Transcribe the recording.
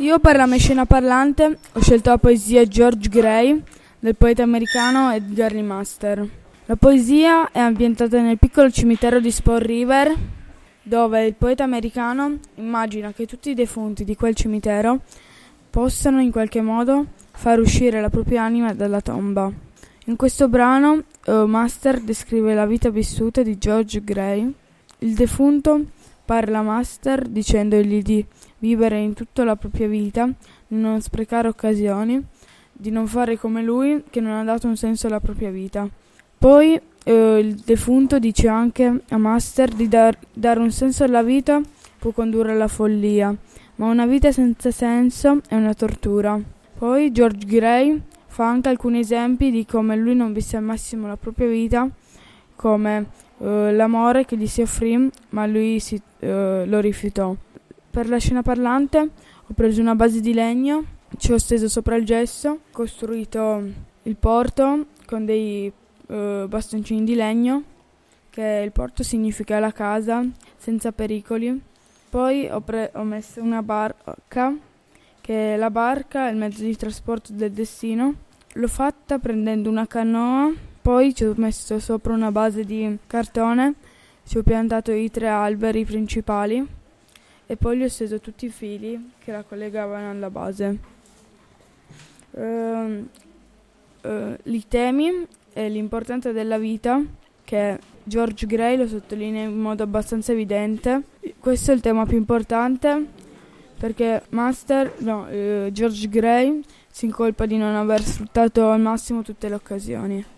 Io per la mia scena parlante ho scelto la poesia George Gray del poeta americano Edgar Lee Master. La poesia è ambientata nel piccolo cimitero di Sport River, dove il poeta americano immagina che tutti i defunti di quel cimitero possano in qualche modo far uscire la propria anima dalla tomba. In questo brano uh, Master descrive la vita vissuta di George Gray. Il defunto parla Master dicendogli di vivere in tutta la propria vita, di non sprecare occasioni, di non fare come lui che non ha dato un senso alla propria vita. Poi eh, il defunto dice anche a Master di dar, dare un senso alla vita può condurre alla follia, ma una vita senza senso è una tortura. Poi George Gray fa anche alcuni esempi di come lui non visse al massimo la propria vita, come eh, l'amore che gli si offrì, ma lui si, eh, lo rifiutò. Per la scena parlante ho preso una base di legno, ci ho steso sopra il gesso, costruito il porto con dei eh, bastoncini di legno, che il porto significa la casa senza pericoli. Poi ho, pre- ho messo una barca, che la barca è il mezzo di trasporto del destino. L'ho fatta prendendo una canoa, poi ci ho messo sopra una base di cartone, ci ho piantato i tre alberi principali e poi gli ho steso tutti i fili che la collegavano alla base. Uh, uh, I temi e l'importanza della vita, che George Gray lo sottolinea in modo abbastanza evidente. Questo è il tema più importante perché Master, no, uh, George Gray si incolpa di non aver sfruttato al massimo tutte le occasioni.